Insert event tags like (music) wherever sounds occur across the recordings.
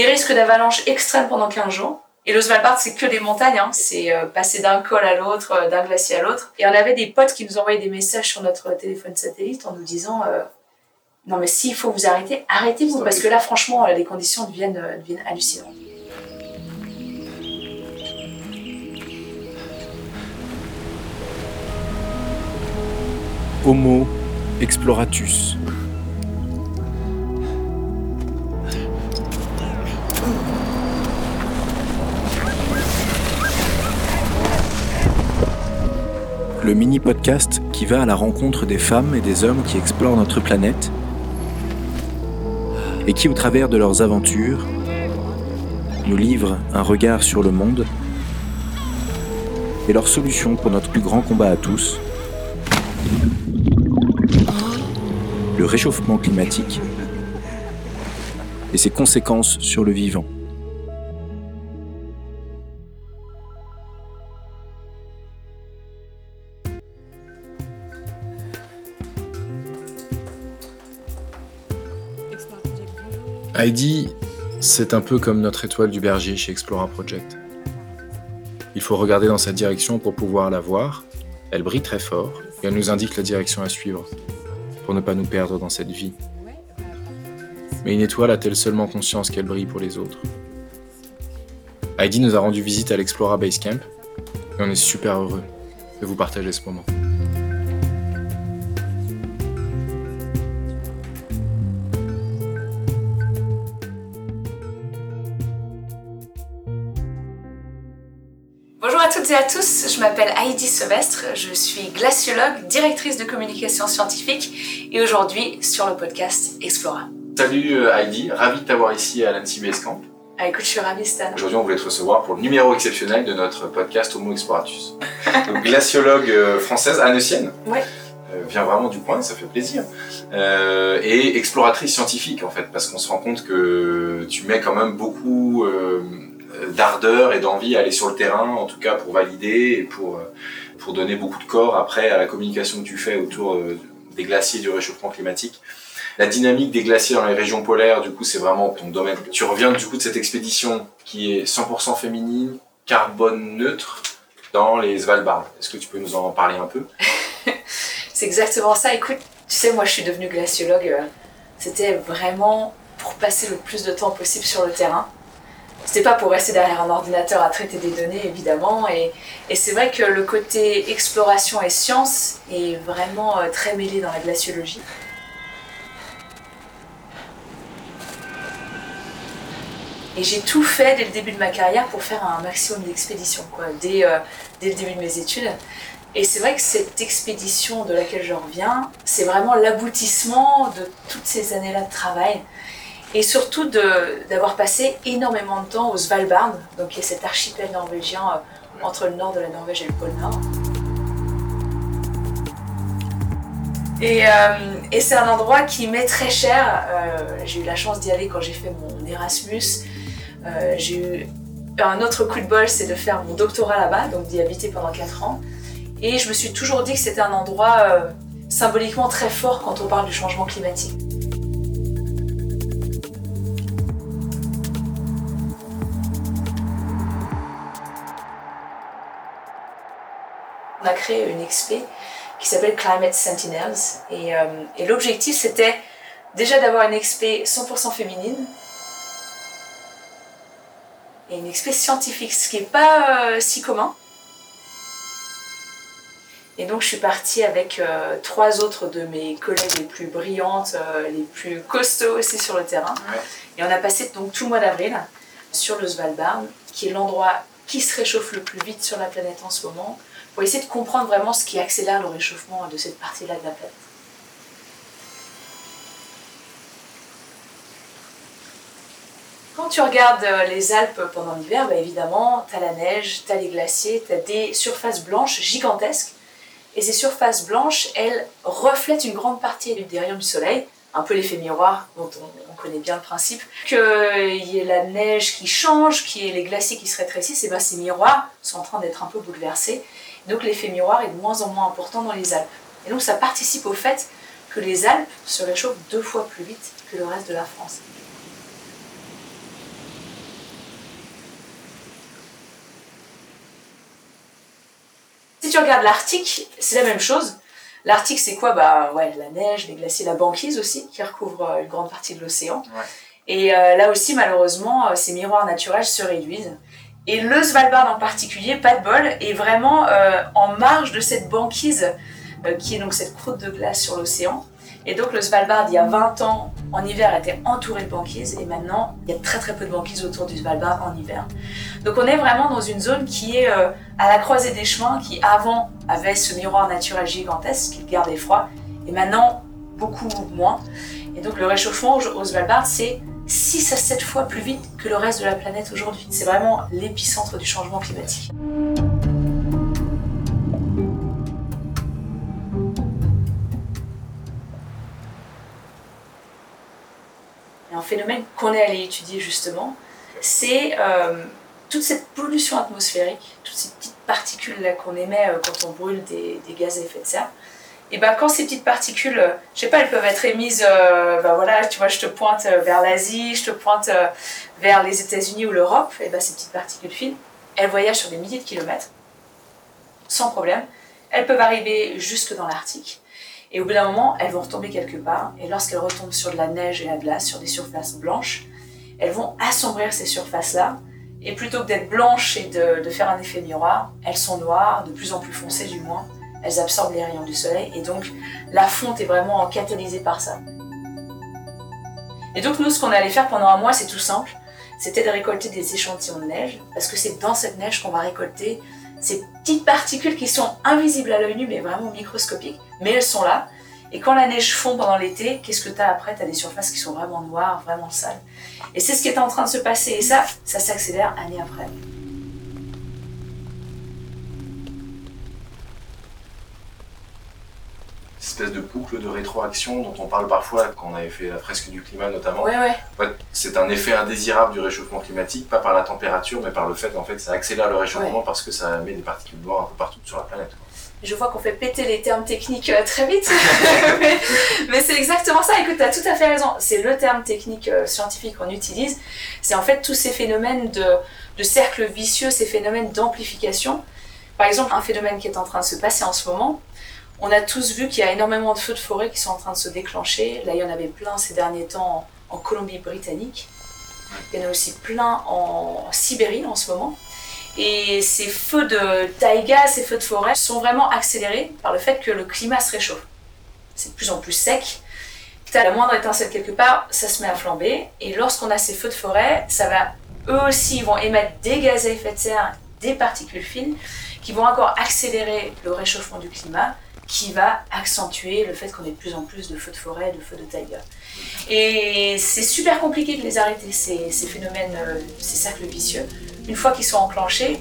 des risques d'avalanche extrêmes pendant 15 jours. Et le Svalbard, c'est que des montagnes, hein. c'est euh, passer d'un col à l'autre, euh, d'un glacier à l'autre. Et on avait des potes qui nous envoyaient des messages sur notre téléphone satellite en nous disant euh, Non, mais s'il faut vous arrêter, arrêtez-vous, parce que là, franchement, les conditions deviennent, deviennent hallucinantes. Homo exploratus. Le mini-podcast qui va à la rencontre des femmes et des hommes qui explorent notre planète et qui, au travers de leurs aventures, nous livrent un regard sur le monde et leurs solutions pour notre plus grand combat à tous, le réchauffement climatique et ses conséquences sur le vivant. Heidi, c'est un peu comme notre étoile du berger chez Explora Project. Il faut regarder dans cette direction pour pouvoir la voir. Elle brille très fort et elle nous indique la direction à suivre pour ne pas nous perdre dans cette vie. Mais une étoile a-t-elle seulement conscience qu'elle brille pour les autres? Heidi nous a rendu visite à l'Explora Base Camp et on est super heureux de vous partager ce moment. Toutes et à tous, je m'appelle Heidi Sevestre, je suis glaciologue, directrice de communication scientifique et aujourd'hui sur le podcast Explora. Salut euh, Heidi, ravi de t'avoir ici à Base Camp. Ah, écoute, je suis ravie Stan. Aujourd'hui, on voulait te recevoir pour le numéro exceptionnel de notre podcast Homo Exploratus. (laughs) Donc, glaciologue euh, française, annecienne. Ouais. Euh, vient vraiment du coin, ça fait plaisir. Euh, et exploratrice scientifique en fait, parce qu'on se rend compte que tu mets quand même beaucoup euh, d'ardeur et d'envie à aller sur le terrain, en tout cas pour valider et pour, euh, pour donner beaucoup de corps après à la communication que tu fais autour euh, des glaciers du réchauffement climatique. La dynamique des glaciers dans les régions polaires, du coup, c'est vraiment ton domaine. Tu reviens du coup de cette expédition qui est 100% féminine, carbone neutre, dans les Svalbard. Est-ce que tu peux nous en parler un peu? (laughs) C'est exactement ça. Écoute, tu sais, moi je suis devenue glaciologue. euh, C'était vraiment pour passer le plus de temps possible sur le terrain. C'était pas pour rester derrière un ordinateur à traiter des données, évidemment. Et, c'est vrai que le côté exploration et science est vraiment euh, très mêlé dans la glaciologie. Et j'ai tout fait dès le début de ma carrière pour faire un maximum d'expéditions, quoi, dès, euh, dès le début de mes études. Et c'est vrai que cette expédition de laquelle je reviens, c'est vraiment l'aboutissement de toutes ces années-là de travail. Et surtout d'avoir passé énormément de temps au Svalbard, donc qui est cet archipel norvégien euh, entre le nord de la Norvège et le pôle Nord. Et, euh, c'est un endroit qui m'est très cher. Euh, j'ai eu la chance d'y aller quand j'ai fait mon Erasmus. J'ai eu un autre coup de bol, c'est de faire mon doctorat là-bas, donc d'y habiter pendant 4 ans. Et je me suis toujours dit que c'était un endroit symboliquement très fort quand on parle du changement climatique. Créé une expé qui s'appelle Climate Sentinels. Et, euh, et l'objectif, c'était déjà d'avoir une expé 100% féminine et une expé scientifique, ce qui n'est pas euh, si commun. Et donc je suis partie avec euh, trois autres de mes collègues les plus brillantes, euh, les plus costauds aussi sur le terrain. Ouais. Et on a passé donc tout le mois d'avril sur le Svalbard, qui est l'endroit qui se réchauffe le plus vite sur la planète en ce moment, pour essayer de comprendre vraiment ce qui accélère le réchauffement de cette partie-là de la planète. Quand tu regardes euh, les Alpes pendant l'hiver, bah évidemment, tu as la neige, tu as les glaciers, tu as des surfaces blanches gigantesques. Et ces surfaces blanches, elles reflètent une grande partie des rayons du soleil, un peu l'effet miroir dont on, on connaît bien le principe. Qu'il y ait la neige qui change, qu'il y ait les glaciers qui se rétrécissent, et ben ces miroirs sont en train d'être un peu bouleversés. Donc l'effet miroir est de moins en moins important dans les Alpes. Et donc ça participe au fait que les Alpes se réchauffent deux fois plus vite que le reste de la France. Si tu regardes l'Arctique, c'est la même chose. L'Arctique, c'est quoi? Bah, la neige, les glaciers, la banquise aussi, qui recouvre euh, une grande partie de l'océan. Et euh, là aussi, malheureusement, euh, ces miroirs naturels se réduisent. Et le Svalbard en particulier, pas de bol, est vraiment en marge de cette banquise qui est donc cette croûte de glace sur l'océan. Et donc le Svalbard, il y a 20 ans, en hiver, était entouré de banquises et maintenant, il y a très très peu de banquises autour du Svalbard en hiver. Donc on est vraiment dans une zone qui est euh, à la croisée des chemins, qui avant avait ce miroir naturel gigantesque qui gardait froid, et maintenant beaucoup moins. Et donc le réchauffement au Svalbard, c'est 6 à 7 fois plus vite que le reste de la planète aujourd'hui. C'est vraiment l'épicentre du changement climatique. un phénomène qu'on est allé étudier justement, c'est euh, toute cette pollution atmosphérique, toutes ces petites particules là qu'on émet euh, quand on brûle des, gaz à effet de serre. Et ben quand ces petites particules, euh, je sais pas, elles peuvent être émises, ben voilà, tu vois, je te pointe vers l'Asie, je te pointe vers les États-Unis ou l'Europe, et ben ces petites particules fines, elles voyagent sur des milliers de kilomètres, sans problème. Elles peuvent arriver jusque dans l'Arctique. Et au bout d'un moment, elles vont retomber quelque part. Et lorsqu'elles retombent sur de la neige et la glace, sur des surfaces blanches, elles vont assombrir ces surfaces-là. Et plutôt que d'être blanches et de, faire un effet miroir, elles sont noires, de plus en plus foncées du moins. Elles absorbent les rayons du soleil. Et donc, la fonte est vraiment catalysée par ça. Et donc, nous, ce qu'on allait faire pendant un mois, c'est tout simple. C'était de récolter des échantillons de neige. Parce que c'est dans cette neige qu'on va récolter ces petites particules qui sont invisibles à l'œil nu, mais vraiment microscopiques, mais elles sont là. Et quand la neige fond pendant l'été, qu'est-ce que tu as après? Tu as des surfaces qui sont vraiment noires, vraiment sales. Et c'est ce qui est en train de se passer. Et ça, ça s'accélère année après année. Espèce de boucle de rétroaction dont on parle parfois quand on avait fait la fresque du climat notamment. Ouais, ouais. En fait, c'est un effet indésirable du réchauffement climatique, pas par la température, mais par le fait qu'en fait ça accélère le réchauffement parce que ça met des particules noires un peu partout sur la planète. Je vois qu'on fait péter les termes techniques euh, très vite, (laughs) mais, c'est exactement ça. Écoute, tu as tout à fait raison. C'est le terme technique euh, scientifique qu'on utilise. C'est en fait tous ces phénomènes de, de cercle vicieux, ces phénomènes d'amplification. Par exemple, un phénomène qui est en train de se passer en ce moment, on a tous vu qu'il y a énormément de feux de forêt qui sont en train de se déclencher. Là, il y en avait plein ces derniers temps en, Colombie-Britannique. Il y en a aussi plein en Sibérie en ce moment. Et ces feux de taïga, ces feux de forêt sont vraiment accélérés par le fait que le climat se réchauffe. C'est de plus en plus sec. Tu as la moindre étincelle quelque part, ça se met à flamber. Et lorsqu'on a ces feux de forêt, ça va, eux aussi, vont émettre des gaz à effet de serre, des particules fines, qui vont encore accélérer le réchauffement du climat qui va accentuer le fait qu'on ait de plus en plus de feux de forêt, de feux de taille. Et c'est super compliqué de les arrêter, ces, phénomènes, euh, ces cercles vicieux. Une fois qu'ils sont enclenchés,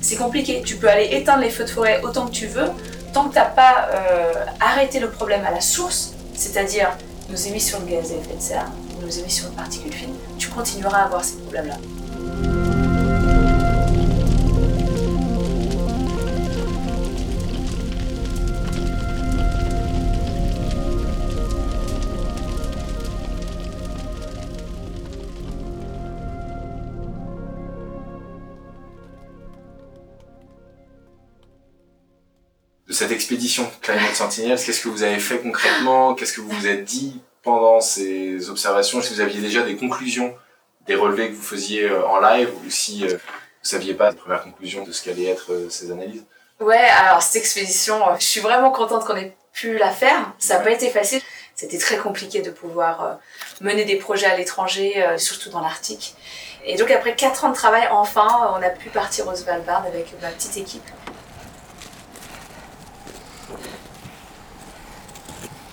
c'est compliqué. Tu peux aller éteindre les feux de forêt autant que tu veux, tant que tu n'as pas euh, arrêté le problème à la source, c'est-à-dire nos émissions de gaz à effet de serre, nos émissions de particules fines, tu continueras à avoir ces problèmes-là. Cette expédition Climate Sentinels, qu'est-ce que vous avez fait concrètement? Qu'est-ce que vous vous êtes dit pendant ces observations? Est-ce que vous aviez déjà des conclusions des relevés que vous faisiez euh, en live ou si euh, vous saviez pas les premières conclusions de ce qu'allaient être euh, ces analyses? Ouais, alors cette expédition, je suis vraiment contente qu'on ait pu la faire. Ça n'a pas été facile. C'était très compliqué de pouvoir mener des projets à l'étranger, surtout dans l'Arctique. Et donc après 4 ans de travail, enfin, on a pu partir au Svalbard avec ma petite équipe.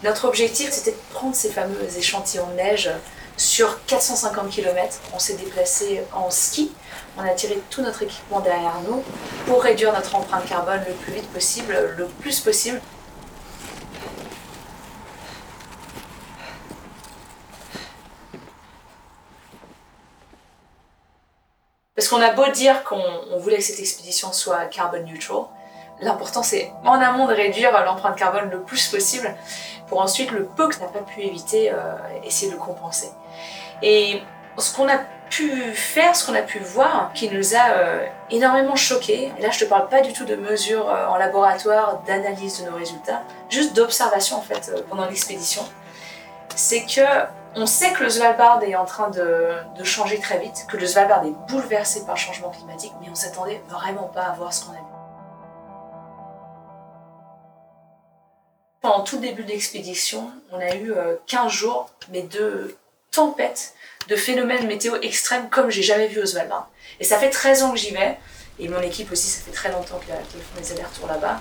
Notre objectif, c'était de prendre ces fameux échantillons de neige sur 450 km. On s'est déplacé en ski. On a tiré tout notre équipement derrière nous pour réduire notre empreinte carbone le plus vite possible, le plus possible. Parce qu'on a beau dire qu'on voulait que cette expédition soit carbon neutral, L'important, c'est en amont de réduire l'empreinte carbone le plus possible pour ensuite, le peu que n'a pas pu éviter, euh, essayer de compenser. Et ce qu'on a pu faire, ce qu'on a pu voir, qui nous a euh, énormément choqués, et là je te parle pas du tout de mesures euh, en laboratoire, d'analyse de nos résultats, juste d'observation en fait pendant l'expédition, c'est que on sait que le Svalbard est en train de, de, changer très vite, que le Svalbard est bouleversé par le changement climatique, mais on s'attendait vraiment pas à voir ce qu'on a vu. Pendant tout début de l'expédition, on a eu 15 jours, mais de tempêtes de phénomènes météo extrêmes comme j'ai jamais vu au Svalbard. Et ça fait 13 ans que j'y vais, et mon équipe aussi, ça fait très longtemps qu'elle font des allers-retours là-bas.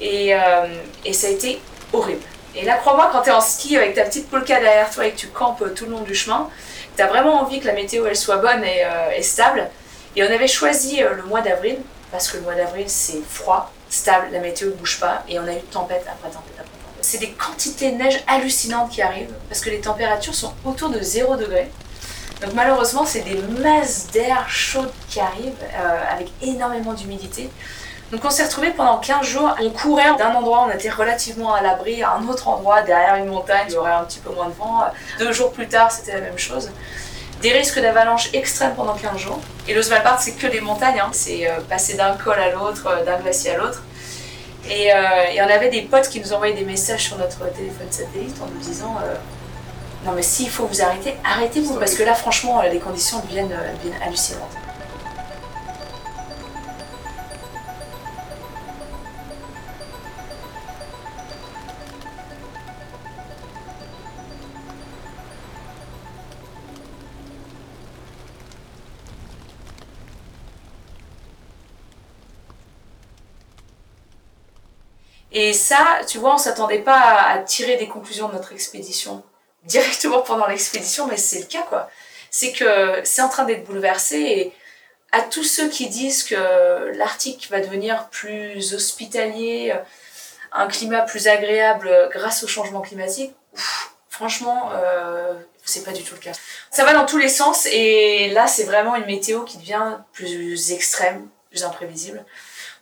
Et, euh, et, ça a été horrible. Et là, crois-moi, quand tu es en ski avec ta petite polka derrière toi et que tu campes tout le long du chemin, tu as vraiment envie que la météo elle soit bonne et, euh, stable. Et on avait choisi euh, le mois d'avril, parce que le mois d'avril c'est froid, stable, la météo ne bouge pas, et on a eu tempête après tempête après tempête. C'est des quantités de neige hallucinantes qui arrivent, parce que les températures sont autour de 0 degré. Donc malheureusement, c'est des masses d'air chaud qui arrivent euh, avec énormément d'humidité. Donc on s'est retrouvé pendant 15 jours, on courait d'un endroit, on était relativement à l'abri, à un autre endroit, derrière une montagne, il y aurait un petit peu moins de vent. Deux jours plus tard, c'était la même chose. Des risques d'avalanche extrêmes pendant 15 jours. Et le Svalbard, c'est que des montagnes, hein. c'est euh, passer d'un col à l'autre, euh, d'un glacier à l'autre. Et, et, on avait des potes qui nous envoyaient des messages sur notre téléphone satellite en nous disant non mais s'il faut vous arrêter, arrêtez-vous, parce que là franchement les conditions deviennent, euh, deviennent hallucinantes. Et ça, tu vois, on s'attendait pas à tirer des conclusions de notre expédition (laughs) directement pendant l'expédition, mais c'est le cas quoi. C'est que c'est en train d'être bouleversé et à tous ceux qui disent que l'Arctique va devenir plus hospitalier, un climat plus agréable grâce au changement climatique, franchement, euh, c'est pas du tout le cas. Ça va dans tous les sens et là c'est vraiment une météo qui devient plus extrême, plus imprévisible.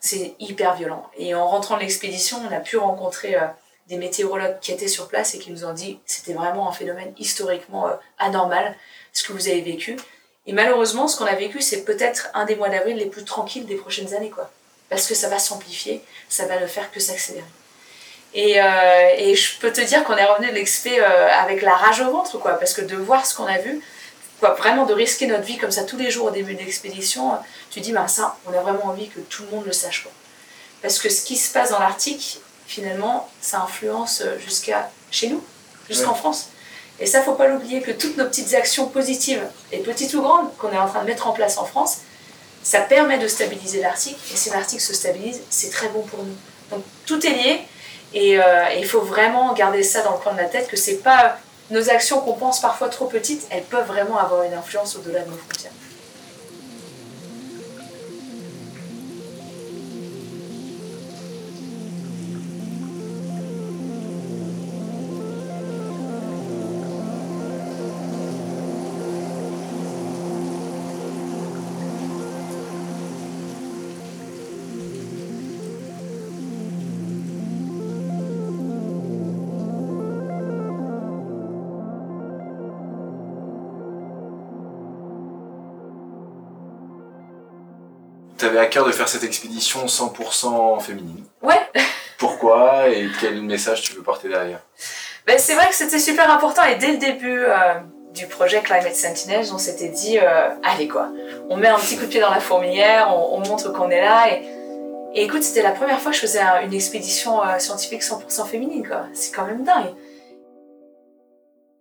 C'est hyper violent. Et en rentrant de l'expédition, on a pu rencontrer euh, des météorologues qui étaient sur place et qui nous ont dit c'était vraiment un phénomène historiquement euh, anormal, ce que vous avez vécu. Et malheureusement, ce qu'on a vécu, c'est peut-être un des mois d'avril les plus tranquilles des prochaines années, quoi. Parce que ça va s'amplifier, ça va ne faire que s'accélérer. Et, euh, et, je peux te dire qu'on est revenu de l'expé avec la rage au ventre, quoi, parce que de voir ce qu'on a vu, quoi, vraiment de risquer notre vie comme ça tous les jours au début de l'expédition, tu dis, bah ça, on a vraiment envie que tout le monde le sache, quoi. Parce que ce qui se passe dans l'Arctique, finalement, ça influence euh, jusqu'à chez nous, jusqu'en France. Et ça, faut pas l'oublier que toutes nos petites actions positives, et petites ou grandes, qu'on est en train de mettre en place en France, ça permet de stabiliser l'Arctique. Et si l'Arctique se stabilise, c'est très bon pour nous. Donc tout est lié. Et, euh, il faut vraiment garder ça dans le coin de la tête, que c'est pas nos actions qu'on pense parfois trop petites, elles peuvent vraiment avoir une influence au-delà de nos frontières. Avais à cœur de faire cette expédition 100% féminine. Ouais. (laughs) Pourquoi et quel message tu veux porter derrière? Ben, C'est vrai que c'était super important et dès le début euh, du projet Climate Sentinels, on s'était dit euh, allez quoi, on met un petit coup de pied dans la fourmilière, on, montre qu'on est là. Et, et écoute, c'était la première fois que je faisais une expédition euh, scientifique 100% féminine, quoi. C'est quand même dingue.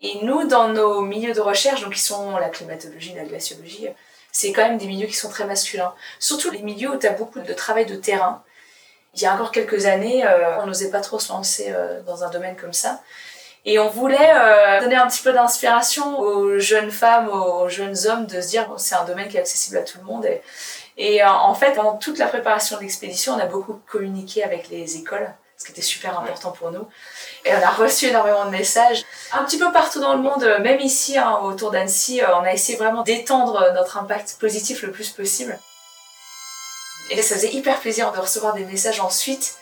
Et nous, dans nos milieux de recherche, donc qui sont la climatologie, la glaciologie, c'est quand même des milieux qui sont très masculins. Surtout les milieux où tu as beaucoup de travail de terrain. Il y a encore quelques années, euh, on n'osait pas trop se lancer euh, dans un domaine comme ça. Et on voulait euh, donner un petit peu d'inspiration aux jeunes femmes, aux jeunes hommes, de se dire bon, c'est un domaine qui est accessible à tout le monde. Et, et en fait, pendant toute la préparation de l'expédition, on a beaucoup communiqué avec les écoles, ce qui était super important pour nous. Et on a reçu énormément de messages. Un petit peu partout dans le monde, même ici, hein, autour d'Annecy, euh, on a essayé vraiment d'étendre notre impact positif le plus possible. Et ça faisait hyper plaisir de recevoir des messages ensuite,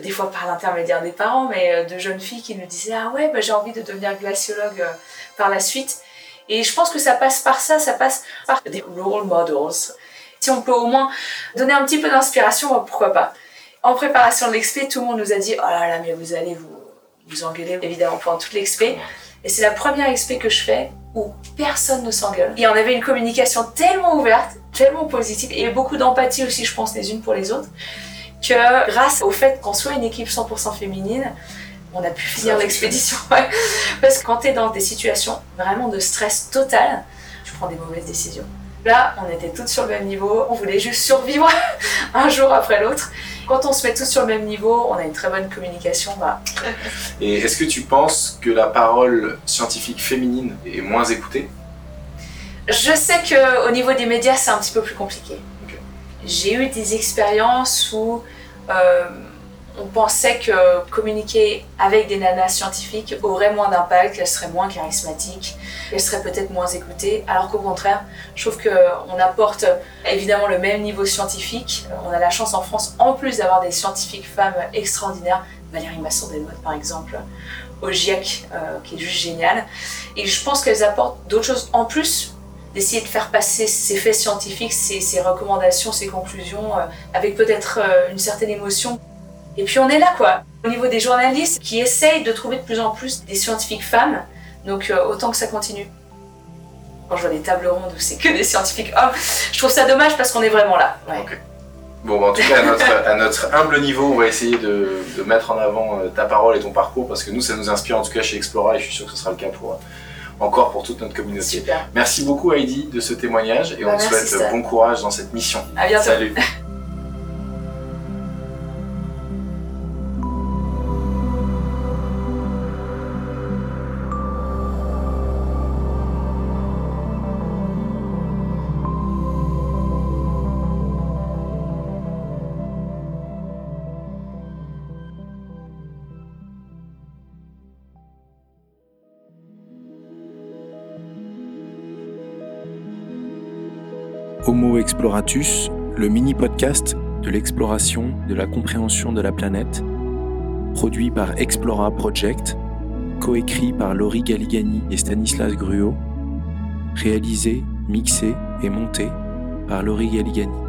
des fois par l'intermédiaire des parents, mais euh, de jeunes filles qui nous disaient Ah ouais, bah, j'ai envie de devenir glaciologue euh, par la suite. Et je pense que ça passe par ça, ça passe par des role models. Si on peut au moins donner un petit peu d'inspiration, pourquoi pas. En préparation de l'expé, tout le monde nous a dit Oh là là, mais vous allez vous, engueuler évidemment pendant toute l'expé. Et c'est la première expé que je fais où personne ne s'engueule. Et on avait une communication tellement ouverte, tellement positive, et beaucoup d'empathie aussi, je pense, les unes pour les autres, que grâce au fait qu'on soit une équipe 100% féminine, on a pu finir l'expédition. (laughs) Parce que quand tu es dans des situations vraiment de stress total, tu prends des mauvaises décisions. Là, on était toutes sur le même niveau, on voulait juste survivre (laughs) un jour après l'autre. Quand on se met tous sur le même niveau, on a une très bonne communication. Bah. Et est-ce que tu penses que la parole scientifique féminine est moins écoutée? Je sais qu'au niveau des médias, c'est un petit peu plus compliqué. J'ai eu des expériences où euh, on pensait que communiquer avec des nanas scientifiques aurait moins d'impact, qu'elles seraient moins charismatiques, qu'elles seraient peut-être moins écoutées, alors qu'au contraire, je trouve qu'on apporte évidemment le même niveau scientifique. On a la chance en France, en plus d'avoir des scientifiques femmes extraordinaires, Valérie Masson-Delmotte par exemple, au GIEC, euh, qui est juste génial. Et je pense qu'elles apportent d'autres choses en plus d'essayer de faire passer ces faits scientifiques, ces, recommandations, ces conclusions, euh, avec peut-être euh, une certaine émotion. Et puis on est là, quoi. Au niveau des journalistes qui essayent de trouver de plus en plus des scientifiques femmes, donc euh, autant que ça continue. Quand je vois des tables rondes où c'est que des scientifiques hommes, je trouve ça dommage parce qu'on est vraiment là. Bon, en tout cas, (laughs) à notre, humble niveau, on va essayer de, mettre en avant euh, ta parole et ton parcours parce que nous, ça nous inspire en tout cas chez Explora et je suis sûr que ce sera le cas pour, euh, encore pour toute notre communauté. Super. Merci beaucoup Heidi de ce témoignage et bah, on te souhaite bon courage dans cette mission. À bientôt. Salut. (laughs) Homo Exploratus, le mini-podcast de l'exploration, de la compréhension de la planète, produit par Explora Project, coécrit par Laurie Galigani et Stanislas Gruot, réalisé, mixé et monté par Laurie Galigani.